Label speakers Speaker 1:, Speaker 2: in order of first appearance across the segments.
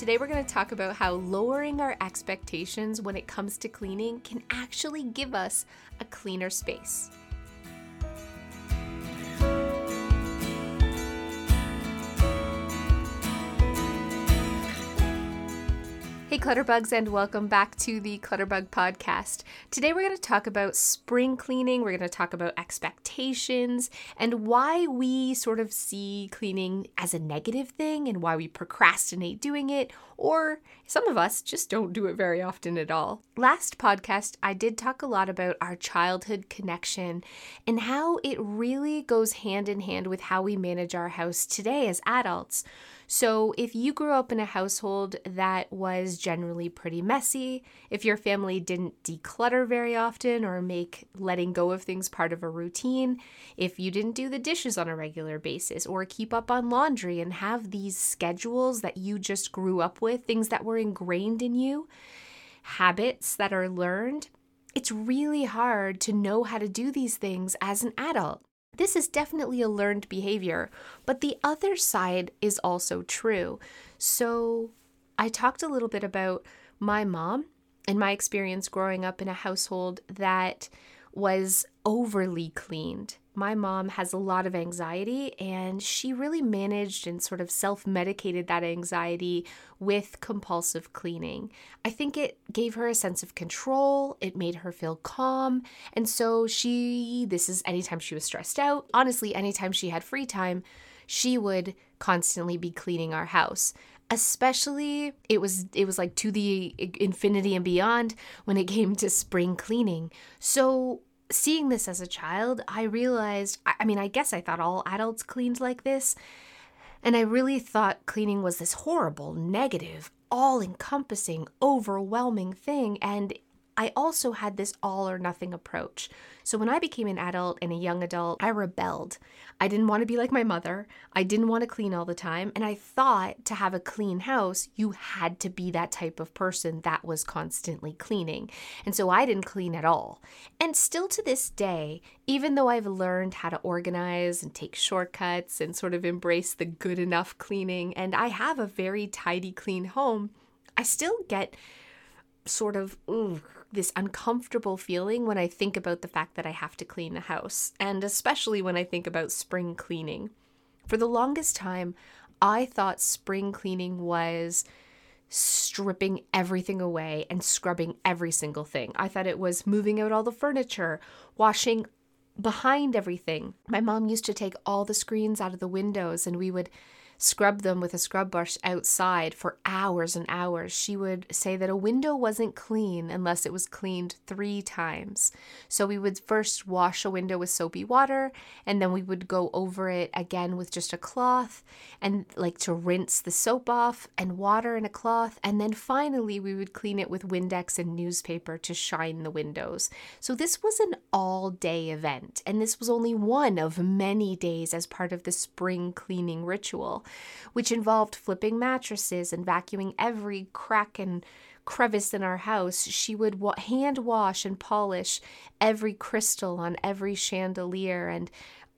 Speaker 1: today we're going to talk about how lowering our expectations when it comes to cleaning can actually give us a cleaner space. Clutterbugs, and welcome back to the Clutterbug Podcast. Today, we're going to talk about spring cleaning. We're going to talk about expectations and why we sort of see cleaning as a negative thing and why we procrastinate doing it, or some of us just don't do it very often at all. Last podcast, I did talk a lot about our childhood connection and how it really goes hand in hand with how we manage our house today as adults. So, if you grew up in a household that was generally pretty messy, if your family didn't declutter very often or make letting go of things part of a routine, if you didn't do the dishes on a regular basis or keep up on laundry and have these schedules that you just grew up with, things that were ingrained in you, habits that are learned, it's really hard to know how to do these things as an adult. This is definitely a learned behavior, but the other side is also true. So, I talked a little bit about my mom and my experience growing up in a household that was overly cleaned my mom has a lot of anxiety and she really managed and sort of self medicated that anxiety with compulsive cleaning. I think it gave her a sense of control, it made her feel calm. And so she, this is anytime she was stressed out, honestly, anytime she had free time, she would constantly be cleaning our house especially it was it was like to the infinity and beyond when it came to spring cleaning so seeing this as a child, I realized I mean, I guess I thought all adults cleaned like this. And I really thought cleaning was this horrible, negative, all encompassing, overwhelming thing. And I also had this all or nothing approach. So when I became an adult and a young adult, I rebelled. I didn't want to be like my mother. I didn't want to clean all the time. And I thought to have a clean house, you had to be that type of person that was constantly cleaning. And so I didn't clean at all. And still to this day, even though I've learned how to organize and take shortcuts and sort of embrace the good enough cleaning, and I have a very tidy, clean home, I still get sort of ooh, this uncomfortable feeling when I think about the fact that I have to clean the house, and especially when I think about spring cleaning. For the longest time, I thought spring cleaning was stripping everything away and scrubbing every single thing. I thought it was moving out all the furniture, washing behind everything. My mom used to take all the screens out of the windows and we would scrub them with a scrub brush outside for hours and hours. She would say that a window wasn't clean unless it was cleaned three times. So we would first wash a window with soapy water, and then we would go over it again with just a cloth and like to rinse the soap off and water in a cloth. And then finally, we would clean it with Windex and newspaper to shine the windows. So this was an all day event, and this was only one of many days as part of the spring cleaning ritual which involved flipping mattresses and vacuuming every crack and crevice in our house. She would wa- hand wash and polish every crystal on every chandelier and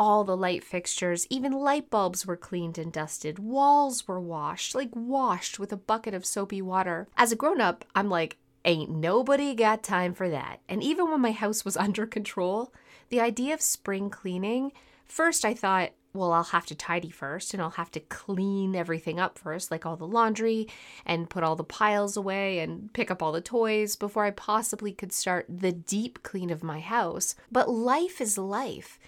Speaker 1: all the light fixtures, even light bulbs were cleaned and dusted. Walls were washed, like washed with a bucket of soapy water. As a grown up, I'm like, ain't nobody got time for that. And even when my house was under control, the idea of spring cleaning, first I thought, well, I'll have to tidy first and I'll have to clean everything up first, like all the laundry and put all the piles away and pick up all the toys before I possibly could start the deep clean of my house. But life is life.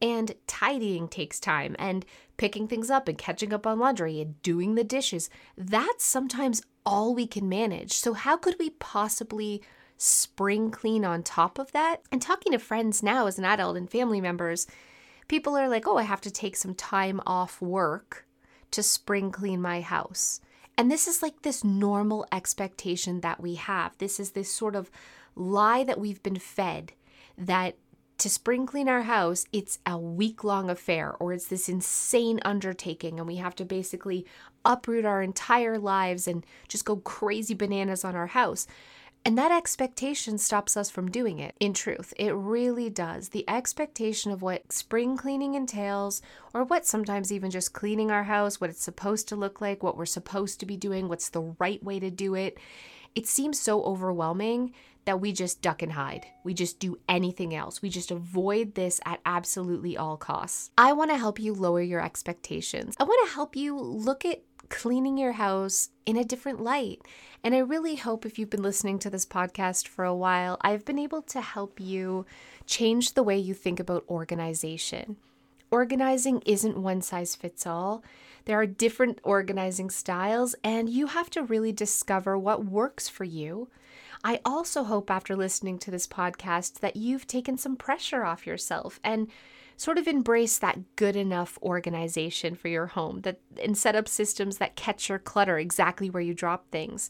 Speaker 1: And tidying takes time, and picking things up and catching up on laundry and doing the dishes. That's sometimes all we can manage. So, how could we possibly spring clean on top of that? And talking to friends now as an adult and family members, people are like, oh, I have to take some time off work to spring clean my house. And this is like this normal expectation that we have. This is this sort of lie that we've been fed that to spring clean our house, it's a week long affair or it's this insane undertaking, and we have to basically uproot our entire lives and just go crazy bananas on our house. And that expectation stops us from doing it. In truth, it really does. The expectation of what spring cleaning entails, or what sometimes even just cleaning our house, what it's supposed to look like, what we're supposed to be doing, what's the right way to do it, it seems so overwhelming that we just duck and hide. We just do anything else. We just avoid this at absolutely all costs. I want to help you lower your expectations. I want to help you look at cleaning your house in a different light. And I really hope if you've been listening to this podcast for a while, I've been able to help you change the way you think about organization. Organizing isn't one size fits all. There are different organizing styles, and you have to really discover what works for you. I also hope after listening to this podcast that you've taken some pressure off yourself and sort of embrace that good enough organization for your home that and set up systems that catch your clutter exactly where you drop things.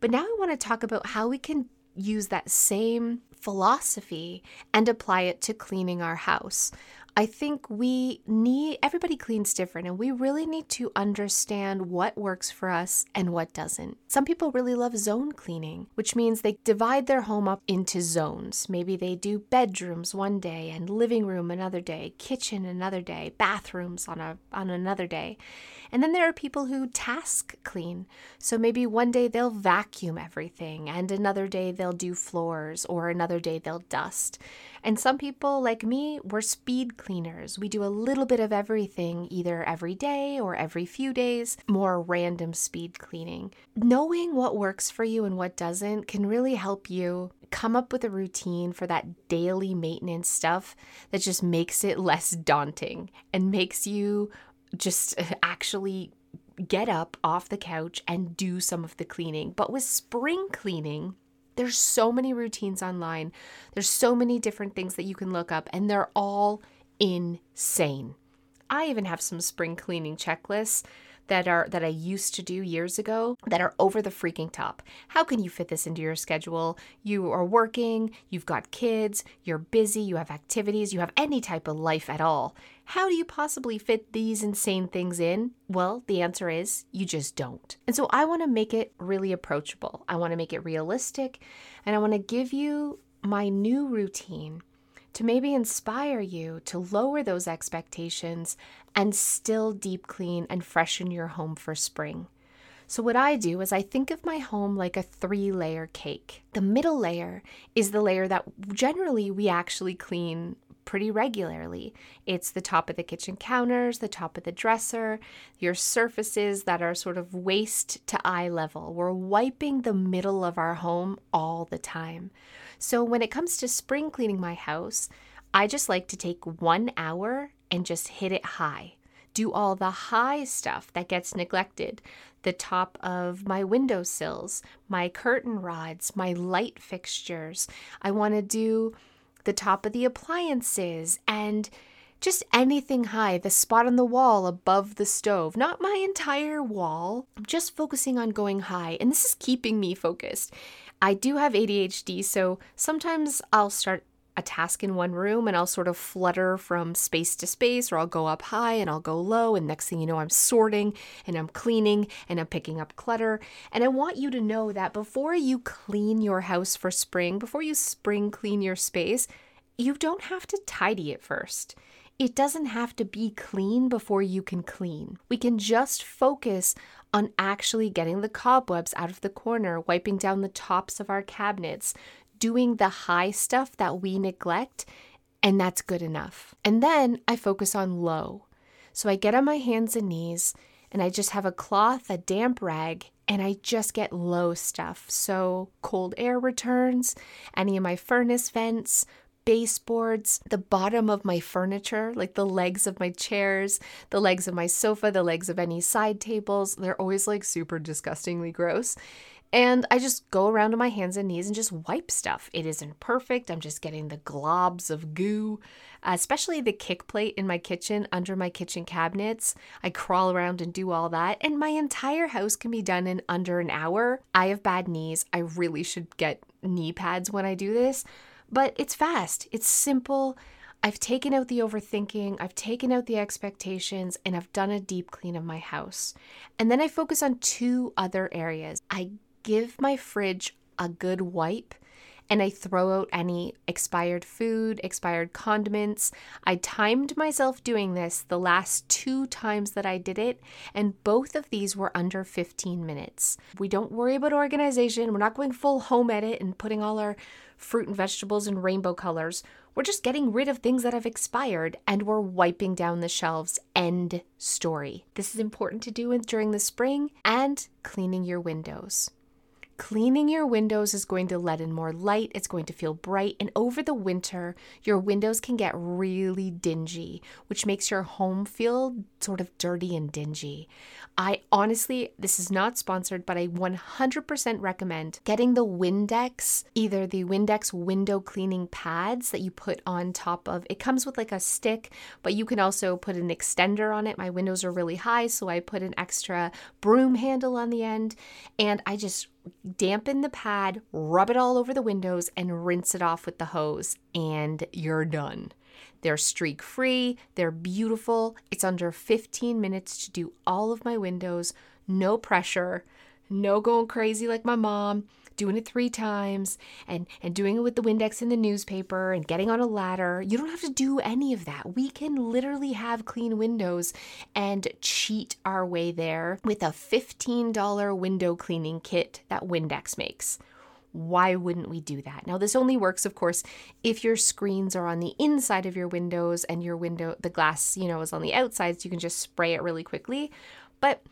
Speaker 1: But now I want to talk about how we can use that same philosophy and apply it to cleaning our house. I think we need, everybody cleans different, and we really need to understand what works for us and what doesn't. Some people really love zone cleaning, which means they divide their home up into zones. Maybe they do bedrooms one day and living room another day, kitchen another day, bathrooms on, a, on another day. And then there are people who task clean. So maybe one day they'll vacuum everything, and another day they'll do floors, or another day they'll dust. And some people, like me, we're speed cleaners. We do a little bit of everything, either every day or every few days, more random speed cleaning. Knowing what works for you and what doesn't can really help you come up with a routine for that daily maintenance stuff that just makes it less daunting and makes you just actually get up off the couch and do some of the cleaning. But with spring cleaning, there's so many routines online. There's so many different things that you can look up, and they're all insane. I even have some spring cleaning checklists that are that I used to do years ago that are over the freaking top. How can you fit this into your schedule? You are working, you've got kids, you're busy, you have activities, you have any type of life at all. How do you possibly fit these insane things in? Well, the answer is you just don't. And so I want to make it really approachable. I want to make it realistic, and I want to give you my new routine to maybe inspire you to lower those expectations and still deep clean and freshen your home for spring. So, what I do is I think of my home like a three layer cake. The middle layer is the layer that generally we actually clean pretty regularly. It's the top of the kitchen counters, the top of the dresser, your surfaces that are sort of waist to eye level. We're wiping the middle of our home all the time. So when it comes to spring cleaning my house, I just like to take one hour and just hit it high. Do all the high stuff that gets neglected the top of my windowsills, my curtain rods, my light fixtures. I want to do the top of the appliances and just anything high, the spot on the wall above the stove, not my entire wall. I'm just focusing on going high, and this is keeping me focused. I do have ADHD, so sometimes I'll start a task in one room and I'll sort of flutter from space to space, or I'll go up high and I'll go low. And next thing you know, I'm sorting and I'm cleaning and I'm picking up clutter. And I want you to know that before you clean your house for spring, before you spring clean your space, you don't have to tidy it first. It doesn't have to be clean before you can clean. We can just focus on actually getting the cobwebs out of the corner, wiping down the tops of our cabinets, doing the high stuff that we neglect, and that's good enough. And then I focus on low. So I get on my hands and knees and I just have a cloth, a damp rag, and I just get low stuff. So cold air returns, any of my furnace vents, baseboards, the bottom of my furniture, like the legs of my chairs, the legs of my sofa, the legs of any side tables. They're always like super disgustingly gross. And I just go around on my hands and knees and just wipe stuff. It isn't perfect. I'm just getting the globs of goo, especially the kick plate in my kitchen under my kitchen cabinets. I crawl around and do all that. And my entire house can be done in under an hour. I have bad knees. I really should get knee pads when I do this. But it's fast, it's simple. I've taken out the overthinking, I've taken out the expectations, and I've done a deep clean of my house. And then I focus on two other areas. I give my fridge a good wipe and I throw out any expired food, expired condiments. I timed myself doing this the last two times that I did it, and both of these were under 15 minutes. We don't worry about organization. We're not going full home edit and putting all our fruit and vegetables in rainbow colors. We're just getting rid of things that have expired and we're wiping down the shelves. End story. This is important to do during the spring and cleaning your windows. Cleaning your windows is going to let in more light, it's going to feel bright, and over the winter, your windows can get really dingy, which makes your home feel sort of dirty and dingy. I honestly, this is not sponsored, but I 100% recommend getting the Windex, either the Windex window cleaning pads that you put on top of. It comes with like a stick, but you can also put an extender on it. My windows are really high, so I put an extra broom handle on the end, and I just dampen the pad, rub it all over the windows, and rinse it off with the hose, and you're done. They're streak free, they're beautiful. It's under 15 minutes to do all of my windows, no pressure, no going crazy like my mom doing it three times and and doing it with the Windex in the newspaper and getting on a ladder. You don't have to do any of that. We can literally have clean windows and cheat our way there with a $15 window cleaning kit that Windex makes. Why wouldn't we do that? Now, this only works, of course, if your screens are on the inside of your windows and your window, the glass, you know, is on the outside, so you can just spray it really quickly. But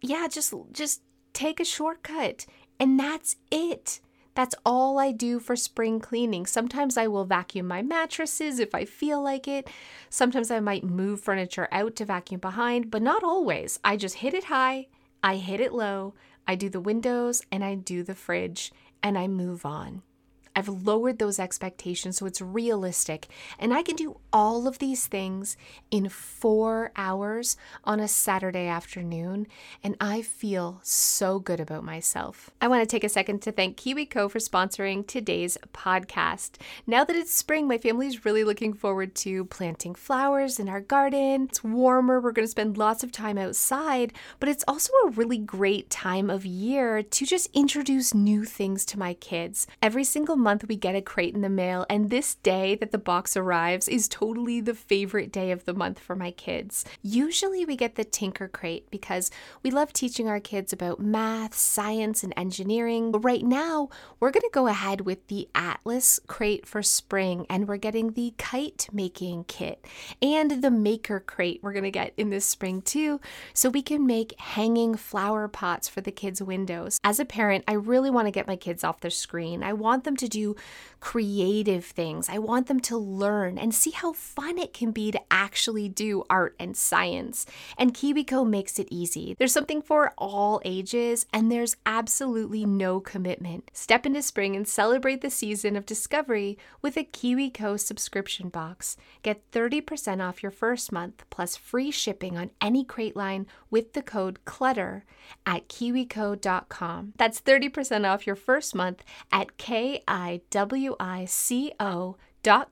Speaker 1: yeah, just just take a shortcut and that's it. That's all I do for spring cleaning. Sometimes I will vacuum my mattresses if I feel like it. Sometimes I might move furniture out to vacuum behind, but not always. I just hit it high, I hit it low, I do the windows, and I do the fridge, and I move on. I've lowered those expectations so it's realistic. And I can do all of these things in four hours on a Saturday afternoon. And I feel so good about myself. I want to take a second to thank KiwiCo for sponsoring today's podcast. Now that it's spring, my family's really looking forward to planting flowers in our garden. It's warmer. We're going to spend lots of time outside, but it's also a really great time of year to just introduce new things to my kids. Every single month we get a crate in the mail, and this day that the box arrives is totally the favorite day of the month for my kids. Usually we get the Tinker Crate because we love teaching our kids about math, science, and engineering. But right now, we're going to go ahead with the Atlas Crate for spring, and we're getting the kite making kit and the Maker Crate we're going to get in this spring too, so we can make hanging flower pots for the kids' windows. As a parent, I really want to get my kids off their screen. I want them to do creative things. I want them to learn and see how fun it can be to actually do art and science. And KiwiCo makes it easy. There's something for all ages, and there's absolutely no commitment. Step into spring and celebrate the season of discovery with a KiwiCo subscription box. Get 30% off your first month plus free shipping on any crate line with the code CLUTTER at kiwico.com. That's 30% off your first month at K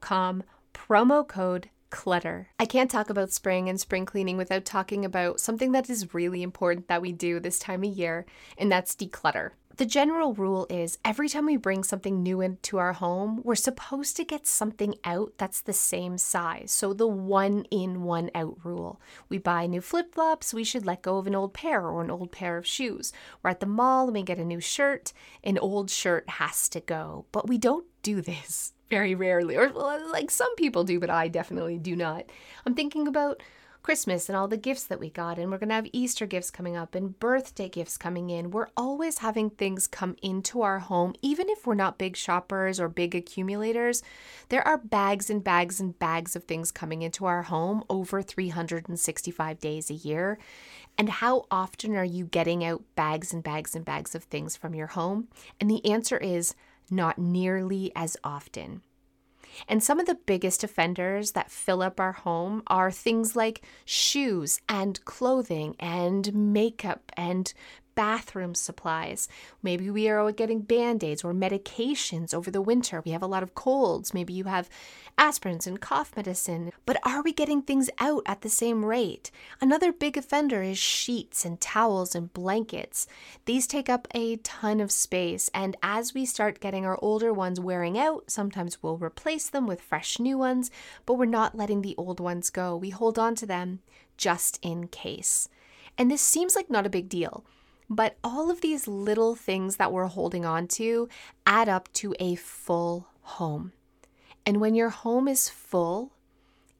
Speaker 1: Com, promo code clutter. I can't talk about spring and spring cleaning without talking about something that is really important that we do this time of year, and that's declutter. The general rule is every time we bring something new into our home, we're supposed to get something out that's the same size. So, the one in, one out rule. We buy new flip flops, we should let go of an old pair or an old pair of shoes. We're at the mall and we get a new shirt, an old shirt has to go. But we don't do this very rarely, or like some people do, but I definitely do not. I'm thinking about Christmas and all the gifts that we got, and we're going to have Easter gifts coming up and birthday gifts coming in. We're always having things come into our home, even if we're not big shoppers or big accumulators. There are bags and bags and bags of things coming into our home over 365 days a year. And how often are you getting out bags and bags and bags of things from your home? And the answer is not nearly as often. And some of the biggest offenders that fill up our home are things like shoes and clothing and makeup and bathroom supplies. Maybe we are getting band aids or medications over the winter. We have a lot of colds. Maybe you have aspirins and cough medicine. But are we getting things out at the same rate? Another big offender is sheets and towels and blankets. These take up a ton of space, and as we start getting our older ones wearing out, sometimes we'll replace them with fresh new ones, but we're not letting the old ones go. We hold on to them just in case. And this seems like not a big deal. But all of these little things that we're holding on to add up to a full home. And when your home is full,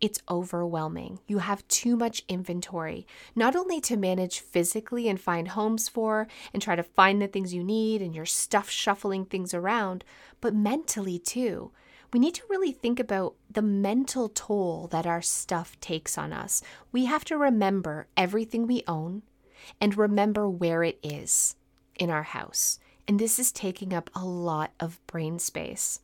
Speaker 1: it's overwhelming. You have too much inventory, not only to manage physically and find homes for and try to find the things you need and your stuff shuffling things around, but mentally too. We need to really think about the mental toll that our stuff takes on us. We have to remember everything we own and remember where it is in our house. And this is taking up a lot of brain space.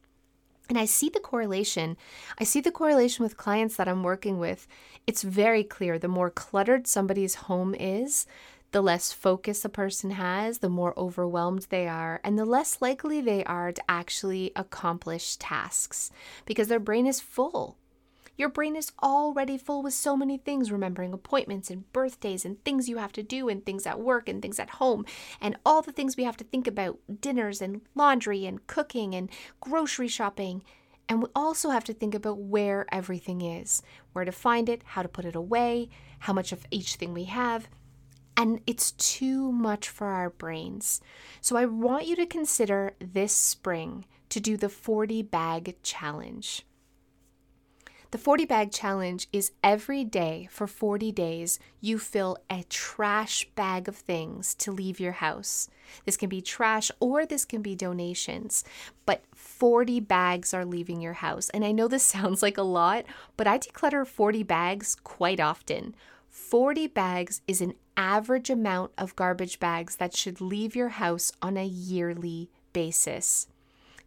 Speaker 1: And I see the correlation. I see the correlation with clients that I'm working with. It's very clear the more cluttered somebody's home is, the less focus a person has, the more overwhelmed they are, and the less likely they are to actually accomplish tasks because their brain is full. Your brain is already full with so many things, remembering appointments and birthdays and things you have to do and things at work and things at home and all the things we have to think about dinners and laundry and cooking and grocery shopping. And we also have to think about where everything is, where to find it, how to put it away, how much of each thing we have. And it's too much for our brains. So I want you to consider this spring to do the 40 bag challenge. The 40 bag challenge is every day for 40 days, you fill a trash bag of things to leave your house. This can be trash or this can be donations, but 40 bags are leaving your house. And I know this sounds like a lot, but I declutter 40 bags quite often. 40 bags is an average amount of garbage bags that should leave your house on a yearly basis.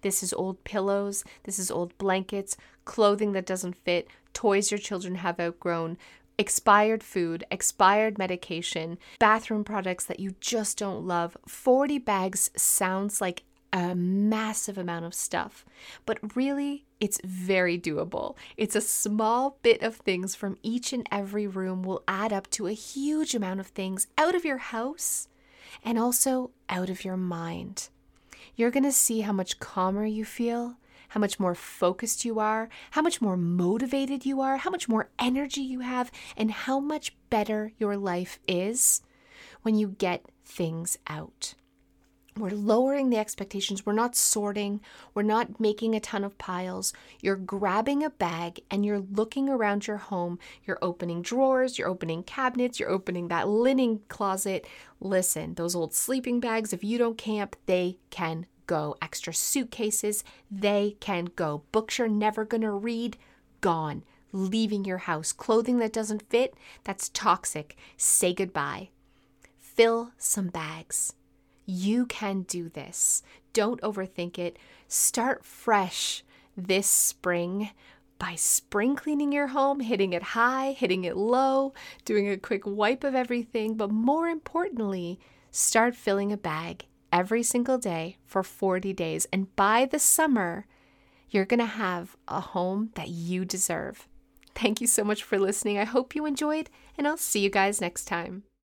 Speaker 1: This is old pillows, this is old blankets, clothing that doesn't fit, toys your children have outgrown, expired food, expired medication, bathroom products that you just don't love. 40 bags sounds like a massive amount of stuff, but really, it's very doable. It's a small bit of things from each and every room will add up to a huge amount of things out of your house and also out of your mind you're going to see how much calmer you feel, how much more focused you are, how much more motivated you are, how much more energy you have, and how much better your life is when you get things out. We're lowering the expectations. We're not sorting. We're not making a ton of piles. You're grabbing a bag and you're looking around your home. You're opening drawers, you're opening cabinets, you're opening that linen closet. Listen, those old sleeping bags, if you don't camp, they can go. Extra suitcases, they can go. Books you're never going to read, gone. Leaving your house. Clothing that doesn't fit, that's toxic. Say goodbye. Fill some bags you can do this. Don't overthink it. Start fresh this spring by spring cleaning your home, hitting it high, hitting it low, doing a quick wipe of everything, but more importantly, start filling a bag every single day for 40 days. And by the summer, you're going to have a home that you deserve. Thank you so much for listening. I hope you enjoyed, and I'll see you guys next time.